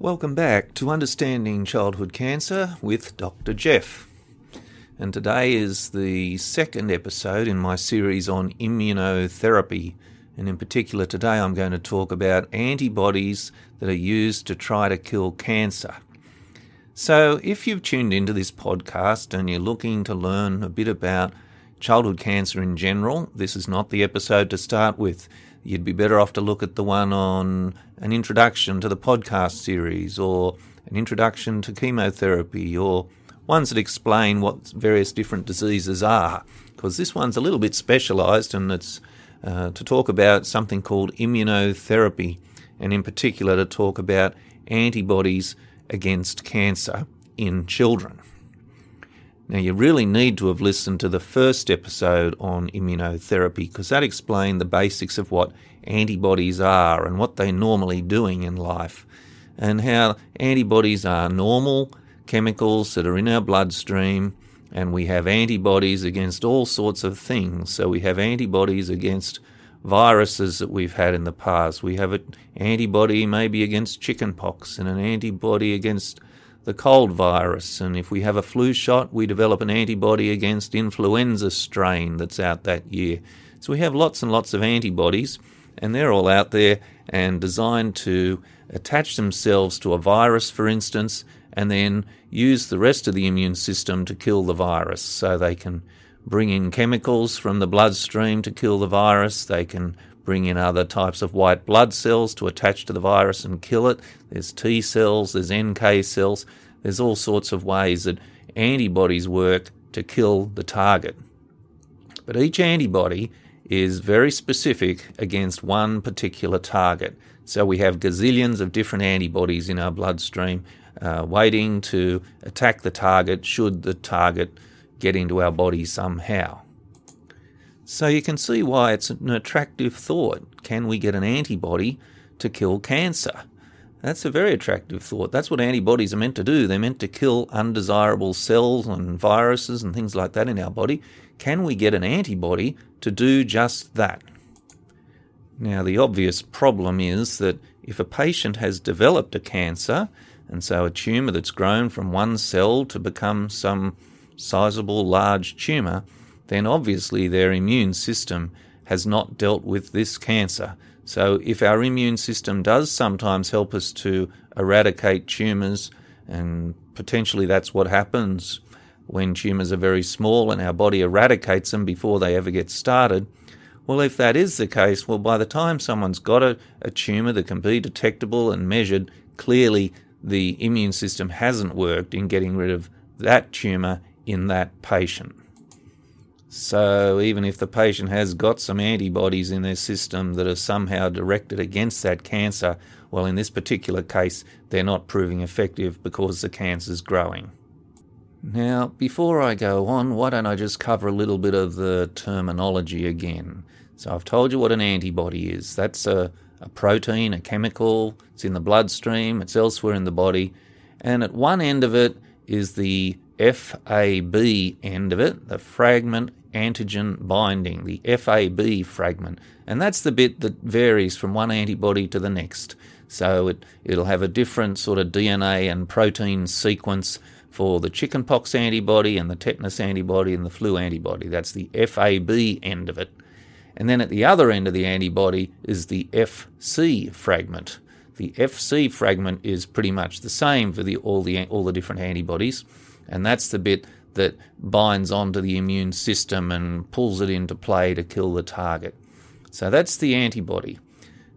Welcome back to Understanding Childhood Cancer with Dr. Jeff. And today is the second episode in my series on immunotherapy. And in particular, today I'm going to talk about antibodies that are used to try to kill cancer. So, if you've tuned into this podcast and you're looking to learn a bit about childhood cancer in general, this is not the episode to start with you'd be better off to look at the one on an introduction to the podcast series or an introduction to chemotherapy or ones that explain what various different diseases are. Because this one's a little bit specialised and it's uh, to talk about something called immunotherapy and, in particular, to talk about antibodies against cancer in children. Now, you really need to have listened to the first episode on immunotherapy because that explained the basics of what antibodies are and what they're normally doing in life, and how antibodies are normal chemicals that are in our bloodstream, and we have antibodies against all sorts of things. So, we have antibodies against viruses that we've had in the past. We have an antibody maybe against chickenpox and an antibody against the cold virus, and if we have a flu shot, we develop an antibody against influenza strain that's out that year. So we have lots and lots of antibodies, and they're all out there and designed to attach themselves to a virus, for instance, and then use the rest of the immune system to kill the virus. So they can bring in chemicals from the bloodstream to kill the virus, they can bring in other types of white blood cells to attach to the virus and kill it. There's T cells, there's NK cells, there's all sorts of ways that antibodies work to kill the target. But each antibody is very specific against one particular target. So we have gazillions of different antibodies in our bloodstream uh, waiting to attack the target should the target get into our body somehow. So you can see why it's an attractive thought. Can we get an antibody to kill cancer? That's a very attractive thought. That's what antibodies are meant to do. They're meant to kill undesirable cells and viruses and things like that in our body. Can we get an antibody to do just that? Now, the obvious problem is that if a patient has developed a cancer, and so a tumour that's grown from one cell to become some sizable large tumour, then obviously their immune system has not dealt with this cancer. So, if our immune system does sometimes help us to eradicate tumours, and potentially that's what happens when tumours are very small and our body eradicates them before they ever get started. Well, if that is the case, well, by the time someone's got a, a tumour that can be detectable and measured, clearly the immune system hasn't worked in getting rid of that tumour in that patient. So, even if the patient has got some antibodies in their system that are somehow directed against that cancer, well, in this particular case, they're not proving effective because the cancer is growing. Now, before I go on, why don't I just cover a little bit of the terminology again? So, I've told you what an antibody is. That's a, a protein, a chemical, it's in the bloodstream, it's elsewhere in the body, and at one end of it is the FAB end of it, the fragment antigen binding, the FAB fragment. And that's the bit that varies from one antibody to the next. So it, it'll have a different sort of DNA and protein sequence for the chickenpox antibody and the tetanus antibody and the flu antibody. That's the FAB end of it. And then at the other end of the antibody is the FC fragment. The FC fragment is pretty much the same for the, all, the, all the different antibodies, and that's the bit that binds onto the immune system and pulls it into play to kill the target. So that's the antibody.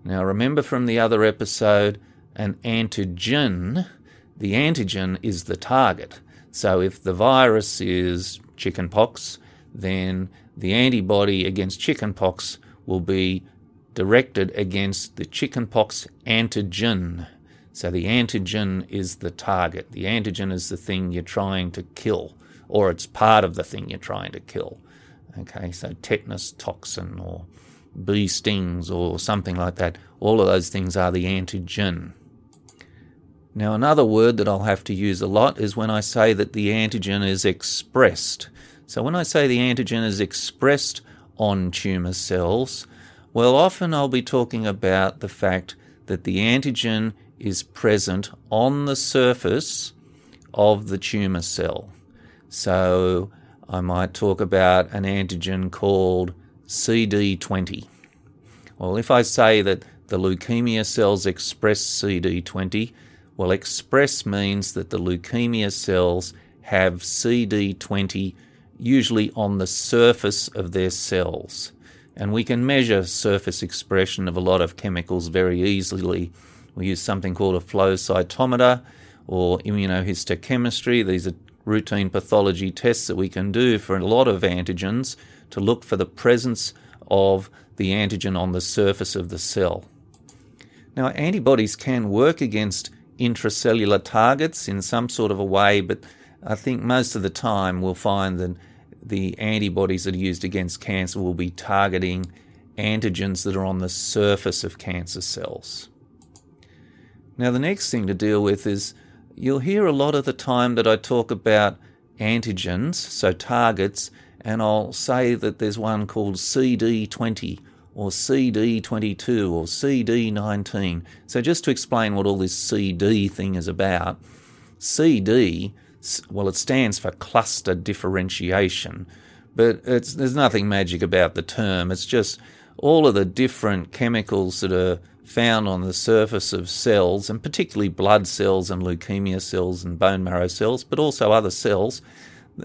Now, remember from the other episode, an antigen, the antigen is the target. So if the virus is chickenpox, then the antibody against chickenpox will be directed against the chickenpox antigen. So the antigen is the target. The antigen is the thing you're trying to kill or it's part of the thing you're trying to kill. Okay, so tetanus toxin or bee stings or something like that. All of those things are the antigen. Now, another word that I'll have to use a lot is when I say that the antigen is expressed. So, when I say the antigen is expressed on tumour cells, well, often I'll be talking about the fact that the antigen is present on the surface of the tumour cell. So I might talk about an antigen called CD20. Well, if I say that the leukemia cells express CD20, well, express means that the leukemia cells have CD20 usually on the surface of their cells. And we can measure surface expression of a lot of chemicals very easily. We use something called a flow cytometer or immunohistochemistry. These are routine pathology tests that we can do for a lot of antigens to look for the presence of the antigen on the surface of the cell. Now, antibodies can work against intracellular targets in some sort of a way, but I think most of the time we'll find that the antibodies that are used against cancer will be targeting antigens that are on the surface of cancer cells. Now, the next thing to deal with is you'll hear a lot of the time that I talk about antigens, so targets, and I'll say that there's one called CD20 or CD22 or CD19. So, just to explain what all this CD thing is about, CD well, it stands for cluster differentiation, but there's nothing magic about the term. It's just all of the different chemicals that are found on the surface of cells, and particularly blood cells and leukemia cells and bone marrow cells, but also other cells.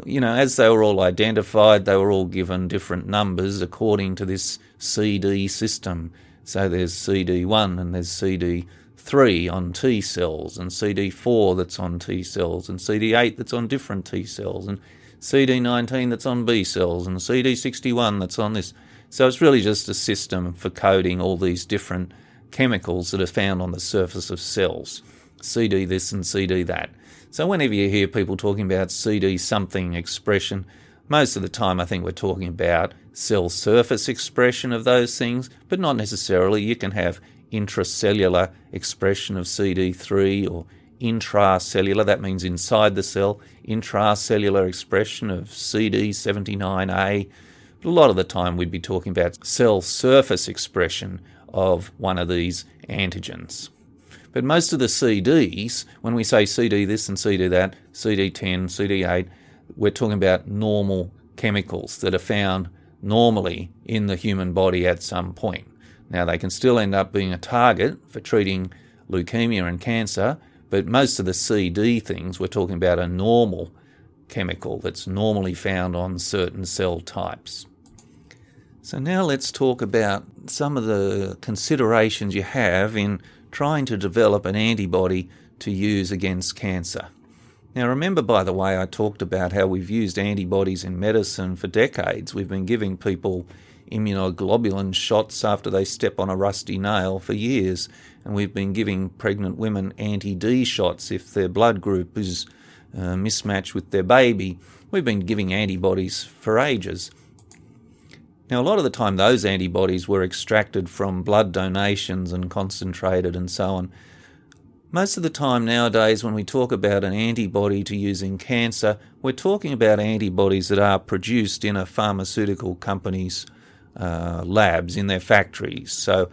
You know, as they were all identified, they were all given different numbers according to this CD system. So there's CD1 and there's CD 3 on T cells, and CD4 that's on T cells, and CD8 that's on different T cells, and CD19 that's on B cells, and CD61 that's on this. So it's really just a system for coding all these different chemicals that are found on the surface of cells. CD this and CD that. So whenever you hear people talking about CD something expression, most of the time I think we're talking about cell surface expression of those things, but not necessarily. You can have intracellular expression of CD3 or intracellular, that means inside the cell, intracellular expression of CD79A. But a lot of the time we'd be talking about cell surface expression of one of these antigens. But most of the CDs, when we say CD this and CD that, CD10, CD8, we're talking about normal chemicals that are found normally in the human body at some point. Now, they can still end up being a target for treating leukemia and cancer, but most of the CD things, we're talking about are normal chemical that's normally found on certain cell types. So, now let's talk about some of the considerations you have in trying to develop an antibody to use against cancer. Now, remember, by the way, I talked about how we've used antibodies in medicine for decades. We've been giving people immunoglobulin shots after they step on a rusty nail for years. And we've been giving pregnant women anti D shots if their blood group is uh, mismatched with their baby. We've been giving antibodies for ages. Now, a lot of the time, those antibodies were extracted from blood donations and concentrated and so on. Most of the time nowadays, when we talk about an antibody to use in cancer, we're talking about antibodies that are produced in a pharmaceutical company's uh, labs in their factories. So,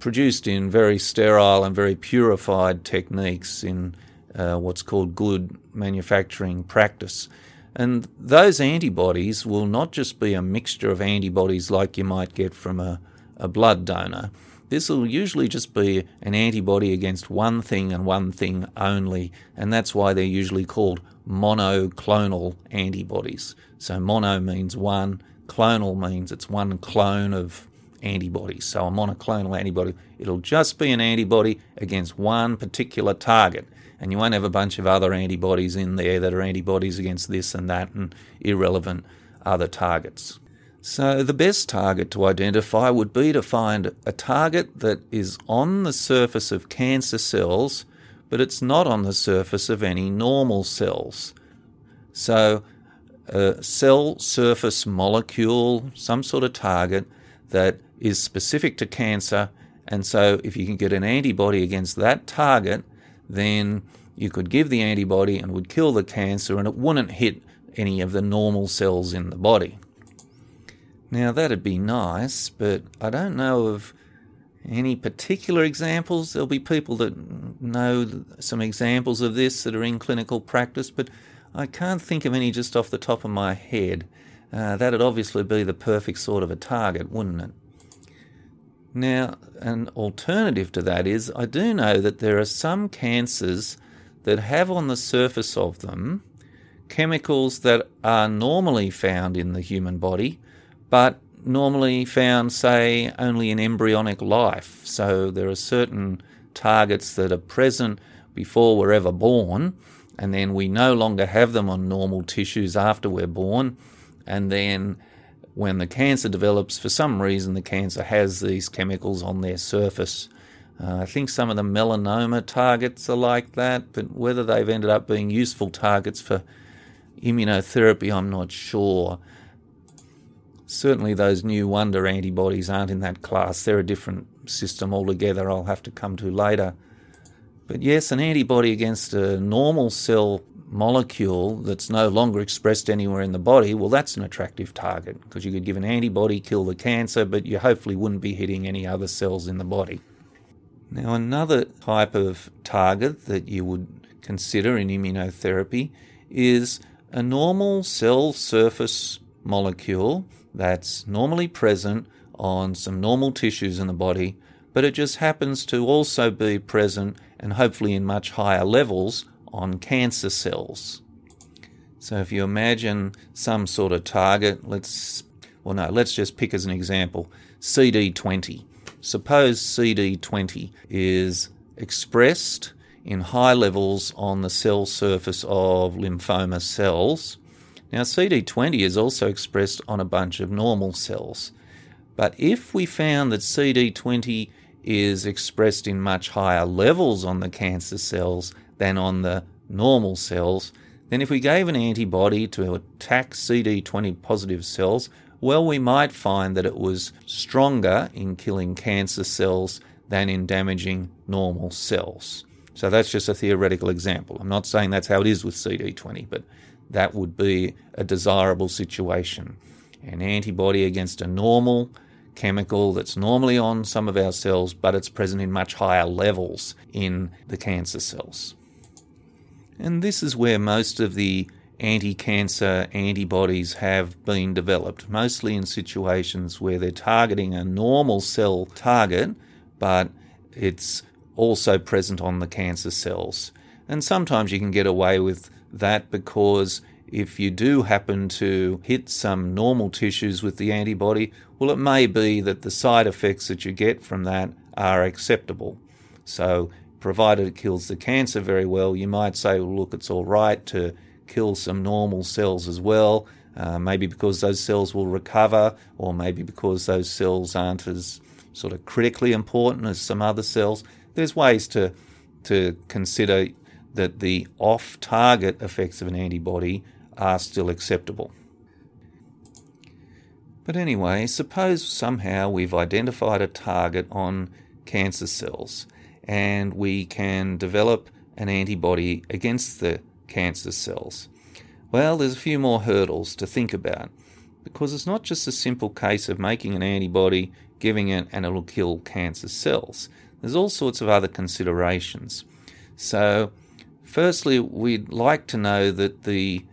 produced in very sterile and very purified techniques in uh, what's called good manufacturing practice. And those antibodies will not just be a mixture of antibodies like you might get from a, a blood donor. This will usually just be an antibody against one thing and one thing only, and that's why they're usually called monoclonal antibodies. So, mono means one, Clonal means it's one clone of antibodies. So a monoclonal antibody, it'll just be an antibody against one particular target. And you won't have a bunch of other antibodies in there that are antibodies against this and that and irrelevant other targets. So, the best target to identify would be to find a target that is on the surface of cancer cells, but it's not on the surface of any normal cells. So, a cell surface molecule, some sort of target that is specific to cancer. And so, if you can get an antibody against that target, then you could give the antibody and would kill the cancer, and it wouldn't hit any of the normal cells in the body. Now, that'd be nice, but I don't know of Any particular examples? There'll be people that know some examples of this that are in clinical practice, but I can't think of any just off the top of my head. Uh, that'd obviously be the perfect sort of a target, wouldn't it? Now, an alternative to that is I do know that there are some cancers that have on the surface of them chemicals that are normally found in the human body, but normally found, say, only in embryonic life. So there are certain targets that are present before we're ever born, and then we no longer have them on normal tissues after we're born. And then when the cancer develops, for some reason, the cancer has these chemicals on their surface. Uh, I think some of the melanoma targets are like that, but whether they've ended up being useful targets for immunotherapy, I'm not sure. Certainly, those new wonder antibodies aren't in that class. They're a different system altogether, I'll have to come to later. But yes, an antibody against a normal cell molecule that's no longer expressed anywhere in the body, well, that's an attractive target because you could give an antibody, kill the cancer, but you hopefully wouldn't be hitting any other cells in the body. Now, another type of target that you would consider in immunotherapy is a normal cell surface molecule that's normally present on some normal tissues in the body, but it just happens to also be present and hopefully in much higher levels on cancer cells. So if you imagine some sort of target, let's well no, let's just pick as an example CD20. Suppose CD20 is expressed in high levels on the cell surface of lymphoma cells. Now, CD20 is also expressed on a bunch of normal cells. But if we found that CD20 is expressed in much higher levels on the cancer cells than on the normal cells, then if we gave an antibody to attack CD20 positive cells, well, we might find that it was stronger in killing cancer cells than in damaging normal cells. So that's just a theoretical example. I'm not saying that's how it is with CD20, but that would be a desirable situation. An antibody against a normal chemical that's normally on some of our cells, but it's present in much higher levels in the cancer cells. And this is where most of the anti cancer antibodies have been developed, mostly in situations where they're targeting a normal cell target, but it's also present on the cancer cells. And sometimes you can get away with that because if you do happen to hit some normal tissues with the antibody, well, it may be that the side effects that you get from that are acceptable. So, provided it kills the cancer very well, you might say, well, look, it's all right to kill some normal cells as well. Uh, maybe because those cells will recover, or maybe because those cells aren't as sort of critically important as some other cells there's ways to to consider that the off-target effects of an antibody are still acceptable. But anyway, suppose somehow we've identified a target on cancer cells and we can develop an antibody against the cancer cells. Well, there's a few more hurdles to think about because it's not just a simple case of making an antibody, giving it, and it'll kill cancer cells. There's all sorts of other considerations. So, firstly, we'd like to know that the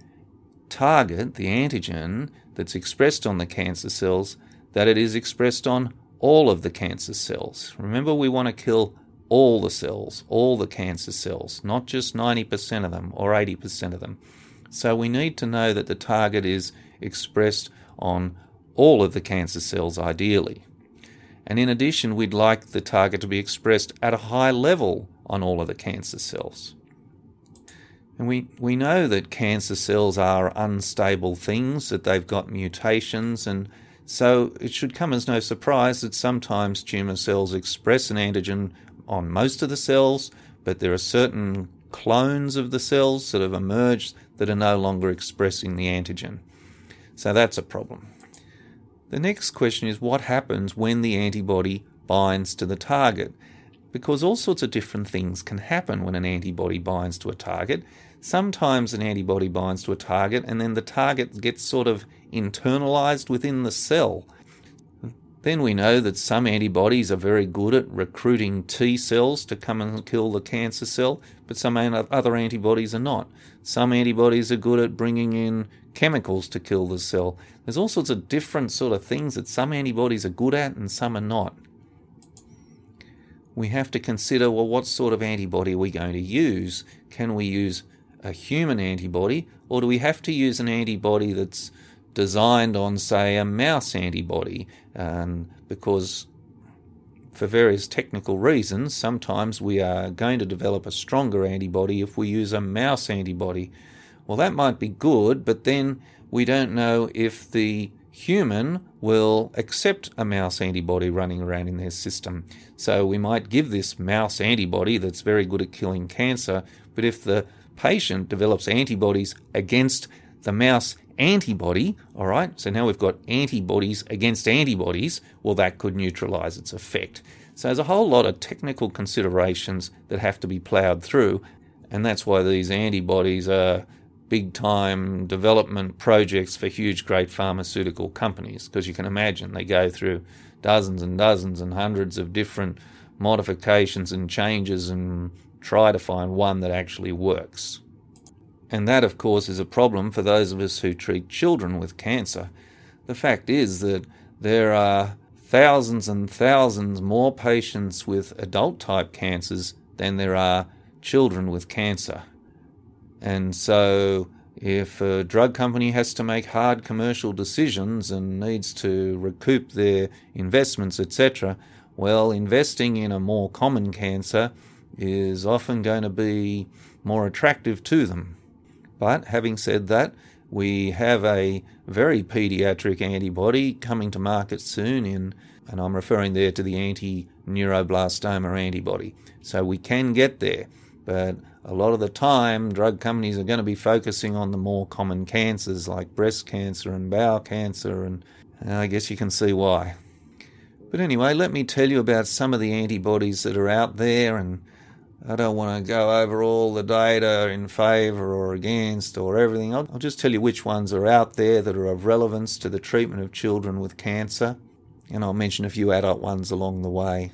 target, the antigen that's expressed on the cancer cells, that it is expressed on all of the cancer cells. Remember, we want to kill all the cells, all the cancer cells, not just 90% of them or 80% of them. So we need to know that the target is expressed on all of the cancer cells ideally. And in addition, we'd like the target to be expressed at a high level on all of the cancer cells. And we, we know that cancer cells are unstable things, that they've got mutations, and so it should come as no surprise that sometimes tumour cells express an antigen on most of the cells, but there are certain clones of the cells that have emerged that are no longer expressing the antigen. So that's a problem. The next question is what happens when the antibody binds to the target? Because all sorts of different things can happen when an antibody binds to a target. Sometimes an antibody binds to a target and then the target gets sort of internalized within the cell. Then we know that some antibodies are very good at recruiting T cells to come and kill the cancer cell, but some other antibodies are not. Some antibodies are good at bringing in chemicals to kill the cell. There's all sorts of different sort of things that some antibodies are good at and some are not. We have to consider well, what sort of antibody are we going to use? Can we use a human antibody, or do we have to use an antibody that's designed on, say, a mouse antibody? Because for various technical reasons, sometimes we are going to develop a stronger antibody if we use a mouse antibody. Well, that might be good, but then we don't know if the human will accept a mouse antibody running around in their system. So we might give this mouse antibody that's very good at killing cancer, but if the patient develops antibodies against the mouse antibody, all right, so now we've got antibodies against antibodies, well, that could neutralize its effect. So there's a whole lot of technical considerations that have to be ploughed through, and that's why these antibodies are big time development projects for huge, great pharmaceutical companies, because you can imagine they go through dozens and dozens and hundreds of different modifications and changes and try to find one that actually works. And that, of course, is a problem for those of us who treat children with cancer. The fact is that there are thousands and thousands more patients with adult type cancers than there are children with cancer. And so, if a drug company has to make hard commercial decisions and needs to recoup their investments, etc., well, investing in a more common cancer is often going to be more attractive to them. But having said that, we have a very pediatric antibody coming to market soon in and I'm referring there to the anti-neuroblastoma antibody. So we can get there, but a lot of the time drug companies are going to be focusing on the more common cancers like breast cancer and bowel cancer and uh, I guess you can see why. But anyway, let me tell you about some of the antibodies that are out there and I don't want to go over all the data in favour or against or everything. I'll, I'll, just tell you which ones are out there that are of relevance to the treatment of children with cancer, and I'll mention a few adult ones along the way.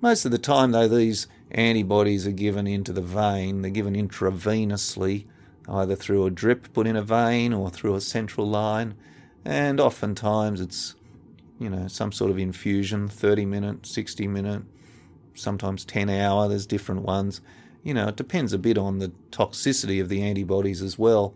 Most of the time, though, these antibodies are given into the vein, they're given intravenously, either through a drip put in a vein or through a central line, and oftentimes it's you know some sort of infusion 30 minute 60 minute sometimes 10 hour, there's different ones. You know, it depends a bit on the toxicity of the antibodies as well.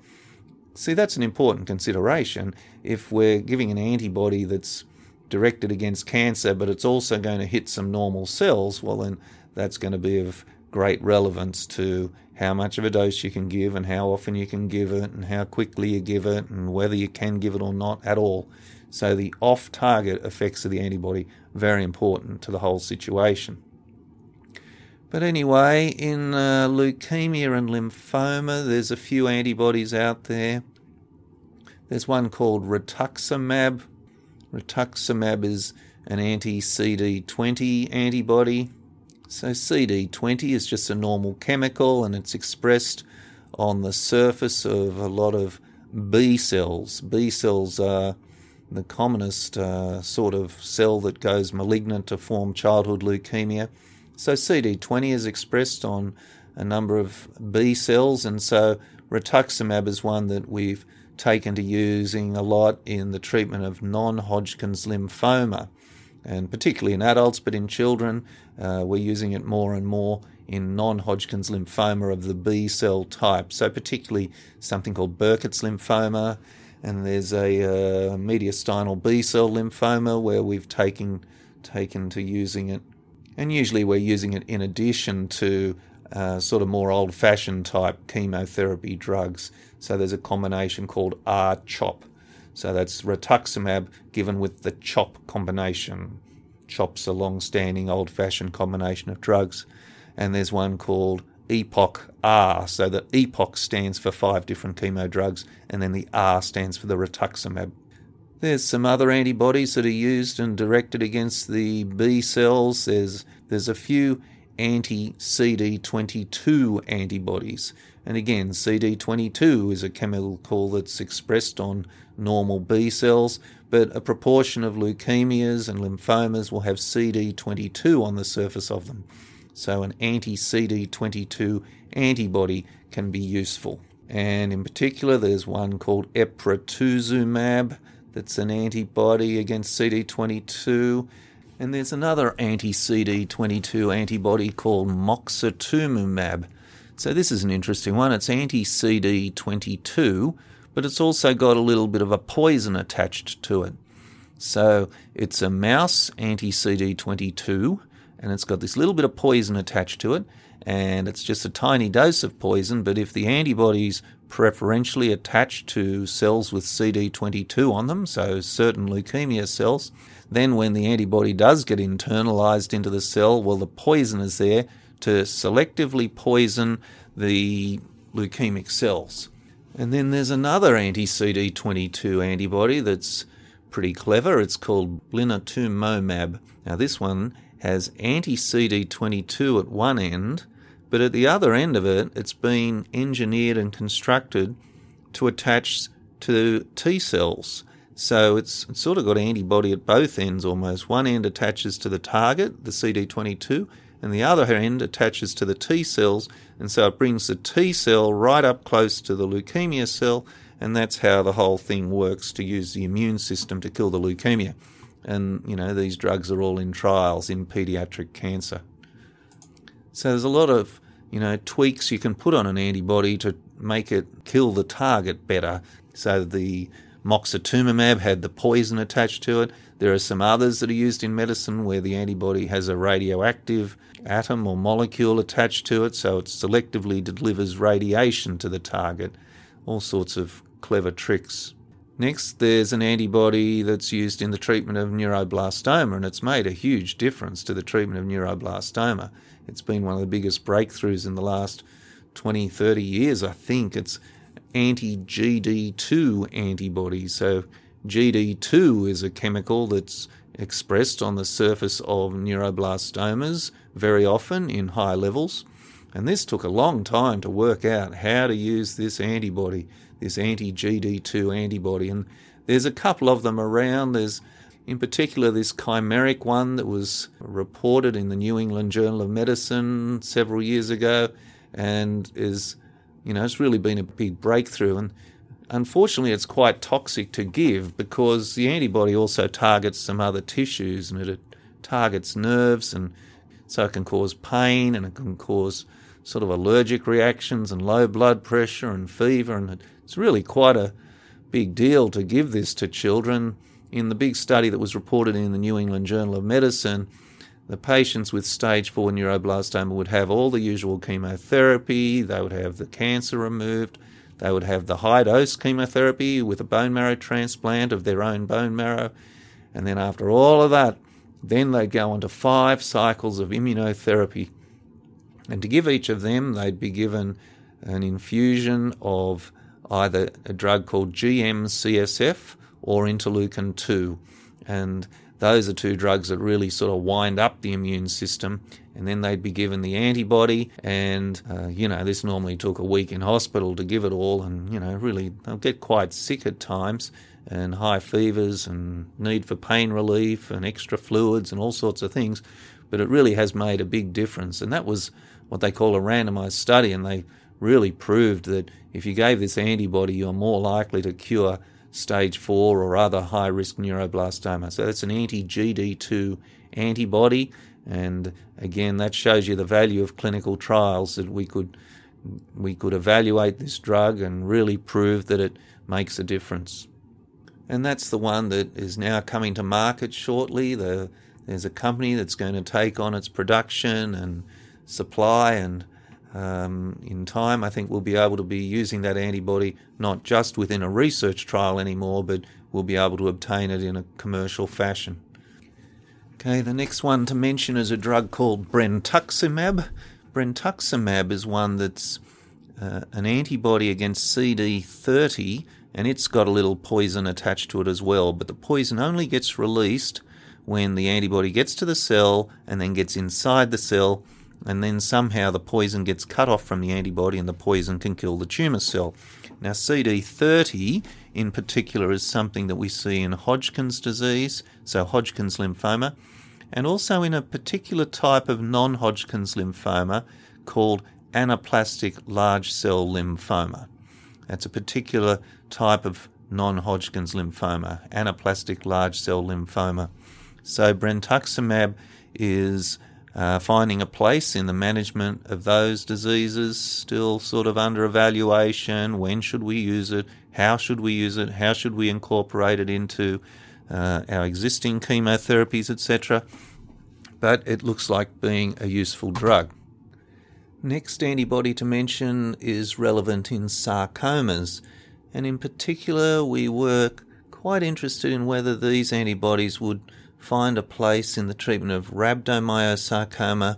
See, that's an important consideration. If we're giving an antibody that's directed against cancer, but it's also going to hit some normal cells, well, then that's going to be of great relevance to how much of a dose you can give and how often you can give it and how quickly you give it and whether you can give it or not at all. So the off-target effects of the antibody very important to the whole situation. But anyway, in uh, leukemia and lymphoma, there's a few antibodies out there. There's one called rituximab. Rituximab is an anti CD20 antibody. So, CD20 is just a normal chemical and it's expressed on the surface of a lot of B cells. B cells are the commonest uh, sort of cell that goes malignant to form childhood leukemia. So CD20 is expressed on a number of B cells, and so rituximab is one that we've taken to using a lot in the treatment of non Hodgkin's lymphoma, and particularly in adults, but in children, uh, we're using it more and more in non Hodgkin's lymphoma of the B cell type. So, particularly something called Burkitt's lymphoma, and there's a uh, mediastinal B cell lymphoma where we've taken, taken to using it and usually we're using it in addition to uh, sort of more old fashioned type chemotherapy drugs. So there's a combination called R-CHOP. So that's rituximab given with the CHOP combination. CHOP's a long standing old fashioned combination of drugs. And there's one called EPOCH R. So the EPOCH stands for five different chemo drugs, and then the R stands for the rituximab there's some other antibodies that are used and directed against the B cells. There's there's a few anti CD22 antibodies. And again, CD22 is a chemical that's expressed on normal B cells, but a proportion of leukemias and lymphomas will have CD22 on the surface of them. So, an anti CD22 antibody can be useful. And in particular, there's one called epratuzumab that's an antibody against CD22. And there's another anti CD22 antibody called moxetumomab. So, this is an interesting one. It's anti CD22, but it's also got a little bit of a poison attached to it. So, it's a mouse anti CD22, and it's got this little bit of poison attached to it and it's just a tiny dose of poison. But if the antibodies preferentially attach to cells with CD22 on them, so certain leukemia cells, then when the antibody does get internalized into the cell, well, the poison is there to selectively poison the leukemic cells. And then there's another anti CD22 antibody that's pretty clever. It's called blinatumomab. Now, this one has anti CD22 at one end, but at the other end of it, it's been engineered and constructed to attach to T cells. So it's, sort of got antibody at both ends almost. One end attaches to the target, the CD22, and the other end attaches to the T cells, and so it brings the T cell right up close to the leukemia cell, and that's how the whole thing works to use the immune system to kill the leukemia and you know these drugs are all in trials in pediatric cancer. So there's a lot of you know tweaks you can put on an antibody to make it kill the target better. So the moxetumomab had the poison attached to it. There are some others that are used in medicine where the antibody has a radioactive atom or molecule attached to it, so it selectively delivers radiation to the target. All sorts of clever tricks. Next, there's an antibody that's used in the treatment of neuroblastoma, and it's made a huge difference to the treatment of neuroblastoma. It's been one of the biggest breakthroughs in the last 20, 30 years, I think. It's anti GD2 antibody. So, GD2 is a chemical that's expressed on the surface of neuroblastomas very often in high levels. And this took a long time to work out how to use this antibody this anti GD2 antibody. And there's a couple of them around. There's, in particular, this chimeric one that was reported in the New England Journal of Medicine several years ago and is, you know, it's really been a big breakthrough. And unfortunately, it's quite toxic to give because the antibody also targets some other tissues and it targets nerves and so it can cause pain and it can cause sort of allergic reactions and low blood pressure and fever and it's really quite a big deal to give this to children. In the big study that was reported in the New England Journal of Medicine, the patients with stage 4 neuroblastoma would have all the usual chemotherapy, they would have the cancer removed, they would have the high dose chemotherapy with a bone marrow transplant of their own bone marrow, and then after all of that, then they'd go on to five cycles of immunotherapy. And to give each of them, they'd be given an infusion of either a drug called GM-CSF or interleukin 2. And those are two drugs that really sort of wind up the immune system. And then they'd be given the antibody, and uh, you know, this normally took a week in hospital to give it all, and you know, really, they'll get quite sick at times, and high fevers, and need for pain relief, and extra fluids, and all sorts of things. But it really has made a big difference, and that was what they call a randomized study, and they really proved that if you gave this antibody, you're more likely to cure stage 4 or other high risk neuroblastoma. So that's an anti GD2 antibody, and again, that shows you the value of clinical trials that we could we could evaluate this drug and really prove that it makes a difference. And that's the one that is now coming to market shortly. The, there's a company that's going to take on its production and supply and um, in time, I think we'll be able to be using that antibody not just within a research trial anymore, but we'll be able to obtain it in a commercial fashion. Okay, the next one to mention is a drug called brentuximab. Brentuximab is one that's uh, an antibody against CD30, and it's got a little poison attached to it as well, but the poison only gets released when the antibody gets to the cell and then gets inside the cell and then somehow the poison gets cut off from the antibody and the poison can kill the tumour cell. Now, CD30 in particular is something that we see in Hodgkin's disease, so Hodgkin's lymphoma, and also in a particular type of non Hodgkin's lymphoma called anaplastic large cell lymphoma. That's a particular type of non Hodgkin's lymphoma, anaplastic large cell lymphoma. So, brentuximab is uh, finding a place in the management of those diseases, still sort of under evaluation. When should we use it? How should we use it? How should we incorporate it into uh, our existing chemotherapies, etc.? But it looks like being a useful drug. Next antibody to mention is relevant in sarcomas, and in particular, we were quite interested in whether these antibodies would find a place in the treatment of rhabdomyosarcoma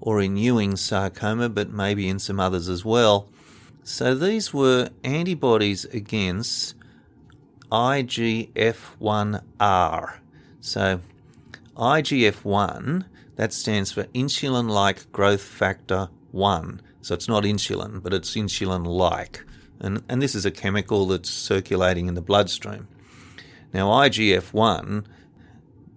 or in Ewing sarcoma, but maybe in some others as well. So these were antibodies against IGF1R. So IGF1, that stands for insulin like growth factor 1. So it's not insulin, but it's insulin like. And, and this is a chemical that's circulating in the bloodstream. Now, IGF 1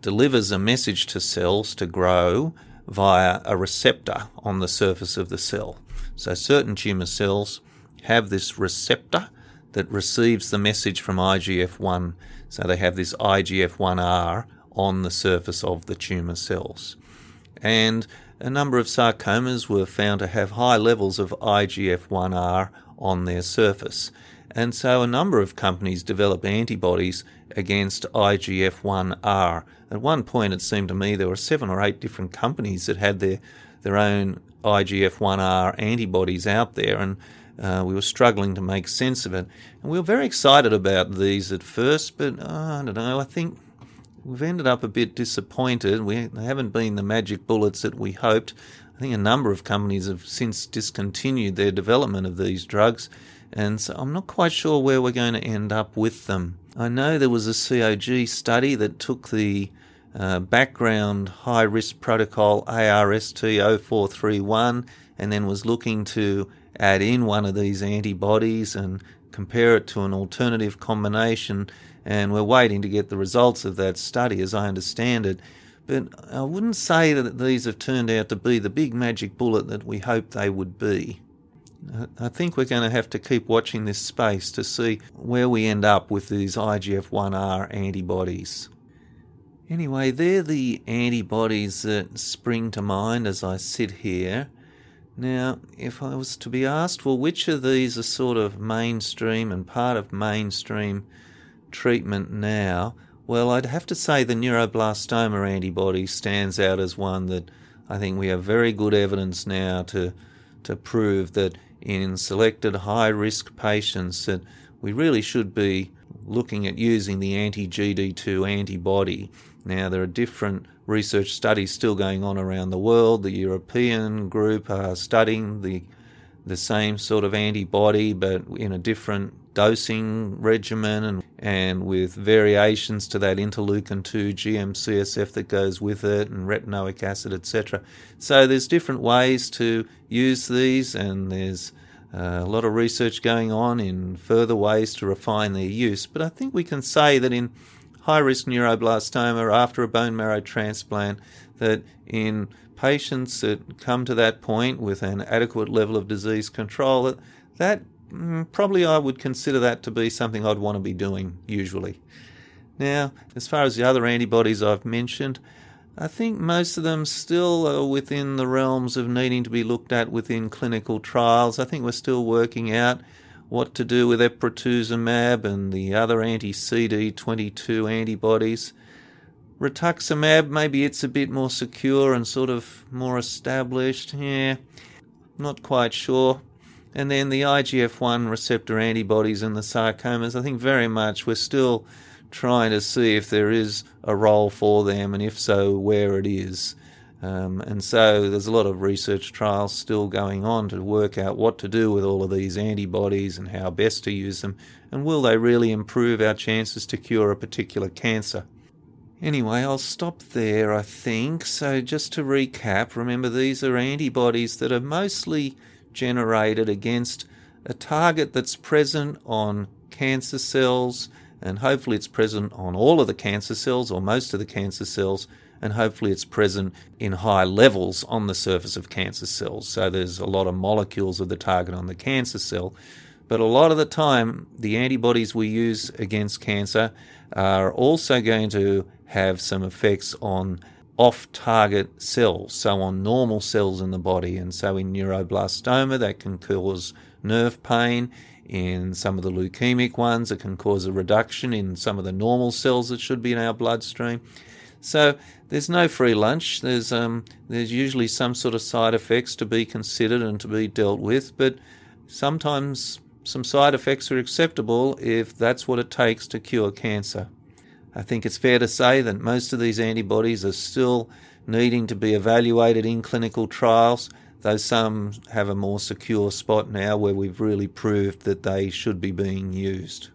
delivers a message to cells to grow via a receptor on the surface of the cell. So, certain tumour cells have this receptor that receives the message from IGF 1. So, they have this IGF 1R on the surface of the tumour cells. And a number of sarcomas were found to have high levels of IGF 1R on their surface. And so a number of companies developed antibodies against IGF 1R. At one point, it seemed to me there were seven or eight different companies that had their, their own IGF 1R antibodies out there, and uh, we were struggling to make sense of it. And we were very excited about these at first, but uh, I don't know, I think we've ended up a bit disappointed. We haven't been the magic bullets that we hoped. I think a number of companies have since discontinued their development of these drugs, and so I'm not quite sure where we're going to end up with them. I know there was a COG study that took the uh, background high risk protocol ARST 0431 and then was looking to add in one of these antibodies and compare it to an alternative combination and we're waiting to get the results of that study, as I understand it. But I wouldn't say that these have turned out to be the big magic bullet that we hoped they would be. I think we're going to have to keep watching this space to see where we end up with these IGF 1R antibodies. Anyway, they're the antibodies that spring to mind as I sit here. Now, if I was to be asked, well, which of these are sort of mainstream and part of mainstream treatment now, well, I'd have to say the neuroblastoma antibody stands out as one that I think we have very good evidence now to to prove that in selected high risk patients that we really should be looking at using the anti-GD2 antibody. Now there are different research studies still going on around the world. The European group are studying the the same sort of antibody but in a different dosing regimen and, and with variations to that interleukin 2 GM-CSF that goes with it and retinoic acid, etc. So there's different ways to use these, and there's uh, a lot of research going on in further ways to refine their use. But I think we can say that in high risk neuroblastoma after a bone marrow transplant, that in patients that come to that point with an adequate level of disease control, that, that Mm, probably I would consider that to be something I'd want to be doing usually. Now, as far as the other antibodies I've mentioned, I think most of them still are within the realms of needing to be looked at within clinical trials. I think we're still working out what to do with epratuzumab and the other anti-CD22 antibodies. Rituximab, maybe it's a bit more secure and sort of more established. Yeah, not quite sure. And then the IGF 1 receptor antibodies and the sarcomas, I think very much we're still trying to see if there is a role for them, and if so, where it is. Um, and so there's a lot of research trials still going on to work out what to do with all of these antibodies and how best to use them, and will they really improve our chances to cure a particular cancer. Anyway, I'll stop there, I think. So, just to recap, remember these are antibodies that are mostly generated against a target that's present on cancer cells, and hopefully it's present on all of the cancer cells or most of the cancer cells, and hopefully it's present in high levels on the surface of cancer cells. So there's a lot of molecules of the target on the cancer cell. But a lot of the time, the antibodies we use against cancer are also going to have some effects on off target cells, so on normal cells in the body. And so in neuroblastoma, that can cause nerve pain. In some of the leukemic ones, it can cause a reduction in some of the normal cells that should be in our bloodstream. So there's no free lunch. There's um, there's usually some sort of side effects to be considered and to be dealt with, but sometimes some side effects are acceptable if that's what it takes to cure cancer. I think it's fair to say that most of these antibodies are still needing to be evaluated in clinical trials, though some have a more secure spot now where we've really proved that they should be being used.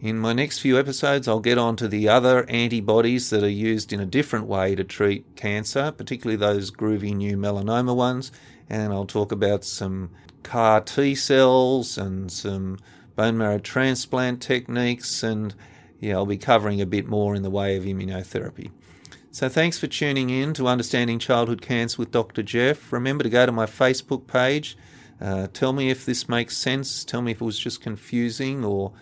In my next few episodes, I'll get on to the other antibodies that are used in a different way to treat cancer, particularly those groovy new melanoma ones, and I'll talk about some CAR T cells and some bone marrow transplant techniques, and yeah, I'll be covering a bit more in the way of immunotherapy. So thanks for tuning in to Understanding Childhood Cancer with Dr. Jeff. Remember to go to my Facebook page. Uh, tell me if this makes sense. Tell me if it was just confusing, or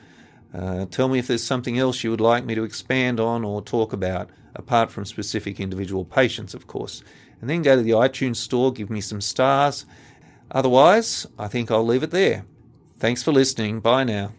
uh, tell me if there's something else you would like me to expand on or talk about, apart from specific individual patients, of course. And then go to the iTunes store, give me some stars. Otherwise, I think I'll leave it there. Thanks for listening. Bye now.